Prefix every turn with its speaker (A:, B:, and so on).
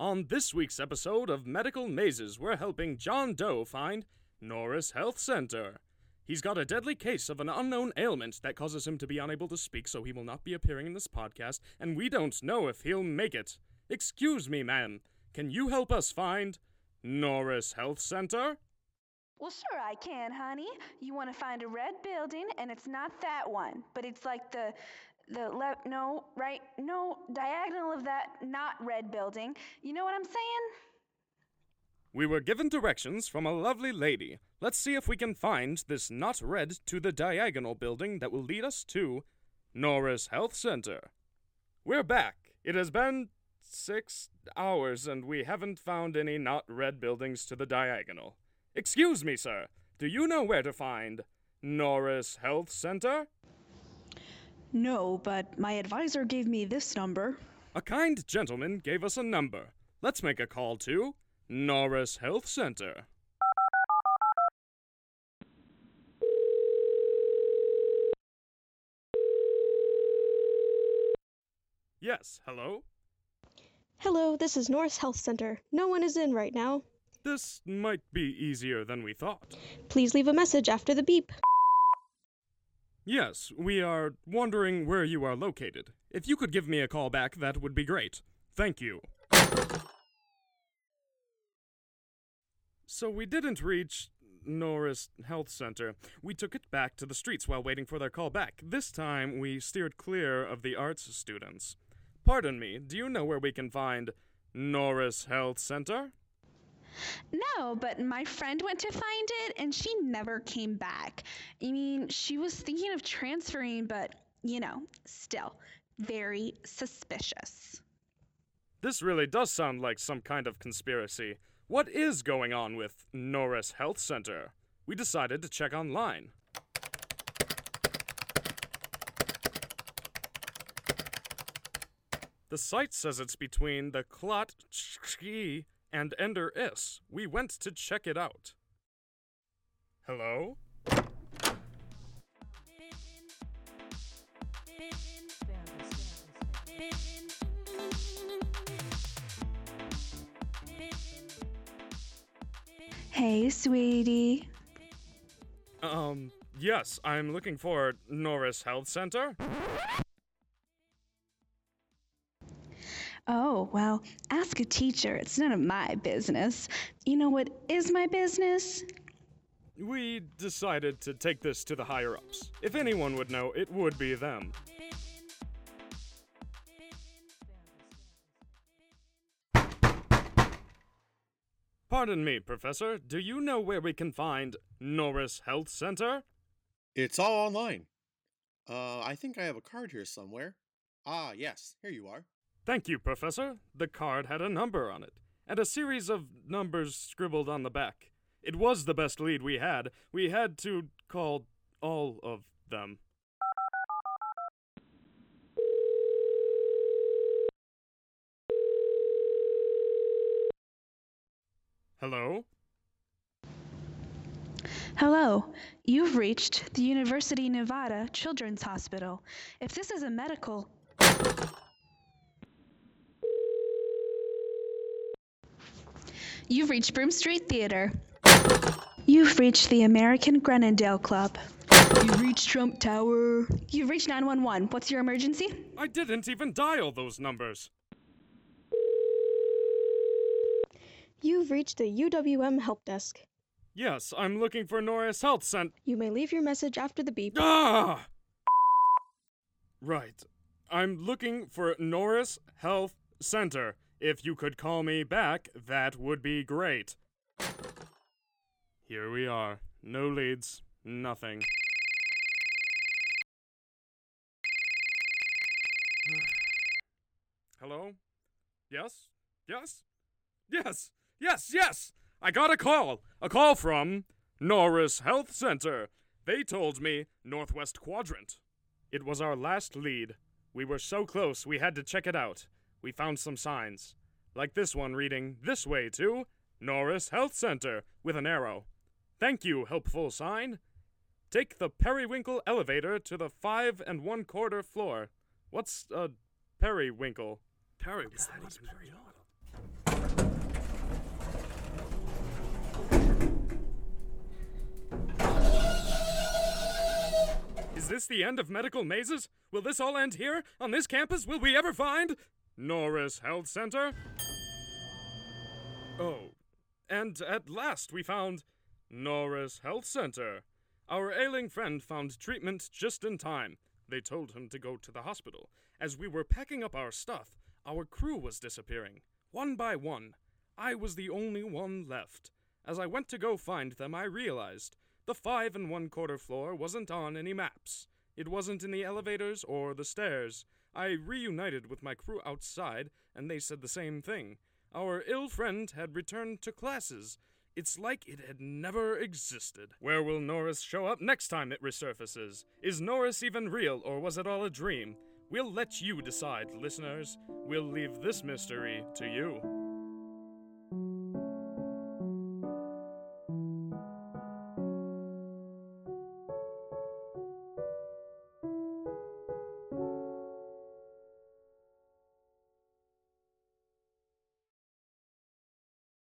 A: On this week's episode of Medical Mazes, we're helping John Doe find Norris Health Center. He's got a deadly case of an unknown ailment that causes him to be unable to speak, so he will not be appearing in this podcast, and we don't know if he'll make it. Excuse me, ma'am. Can you help us find Norris Health Center?
B: Well, sure, I can, honey. You want to find a red building, and it's not that one, but it's like the the left no right no diagonal of that not red building. You know what I'm saying?
A: We were given directions from a lovely lady. Let's see if we can find this not red to the diagonal building that will lead us to Norris Health Center. We're back. It has been six hours and we haven't found any not red buildings to the diagonal. Excuse me, sir. Do you know where to find Norris Health Center?
C: No, but my advisor gave me this number.
A: A kind gentleman gave us a number. Let's make a call to Norris Health Center. Yes, hello?
D: Hello, this is Norris Health Center. No one is in right now.
A: This might be easier than we thought.
D: Please leave a message after the beep.
A: Yes, we are wondering where you are located. If you could give me a call back, that would be great. Thank you. So we didn't reach Norris Health Center. We took it back to the streets while waiting for their call back. This time, we steered clear of the arts students. Pardon me, do you know where we can find Norris Health Center?
B: No, but my friend went to find it and she never came back. I mean, she was thinking of transferring, but, you know, still very suspicious.
A: This really does sound like some kind of conspiracy. What is going on with Norris Health Center? We decided to check online. The site says it's between the Klotsche and Enderis. We went to check it out. Hello?
B: Hey, sweetie.
A: Um, yes, I'm looking for Norris Health Center.
B: Well, ask a teacher. It's none of my business. You know what is my business?
A: We decided to take this to the higher ups. If anyone would know, it would be them. Pardon me, Professor. Do you know where we can find Norris Health Center?
E: It's all online. Uh, I think I have a card here somewhere. Ah, yes, here you are.
A: Thank you, Professor. The card had a number on it, and a series of numbers scribbled on the back. It was the best lead we had. We had to call all of them. Hello?
B: Hello. You've reached the University Nevada Children's Hospital. If this is a medical. You've reached Broom Street Theater. You've reached the American Grenendale Club. You've reached Trump Tower. You've reached 911. What's your emergency?
A: I didn't even dial those numbers.
D: You've reached the UWM help desk.
A: Yes, I'm looking for Norris Health Center.
D: You may leave your message after the beep.
A: Ah! Right. I'm looking for Norris Health Center. If you could call me back, that would be great. Here we are. No leads. Nothing. Hello? Yes? Yes? Yes! Yes, yes! I got a call! A call from Norris Health Center. They told me Northwest Quadrant. It was our last lead. We were so close we had to check it out. We found some signs. Like this one reading this way to Norris Health Center with an arrow. Thank you, helpful sign. Take the periwinkle elevator to the five and one quarter floor. What's a periwinkle? Periwinkle. Is this the end of medical mazes? Will this all end here? On this campus? Will we ever find Norris Health Center? Oh, and at last we found Norris Health Center. Our ailing friend found treatment just in time. They told him to go to the hospital. As we were packing up our stuff, our crew was disappearing, one by one. I was the only one left. As I went to go find them, I realized the five and one quarter floor wasn't on any maps. It wasn't in the elevators or the stairs. I reunited with my crew outside, and they said the same thing. Our ill friend had returned to classes. It's like it had never existed. Where will Norris show up next time it resurfaces? Is Norris even real, or was it all a dream? We'll let you decide, listeners. We'll leave this mystery to you.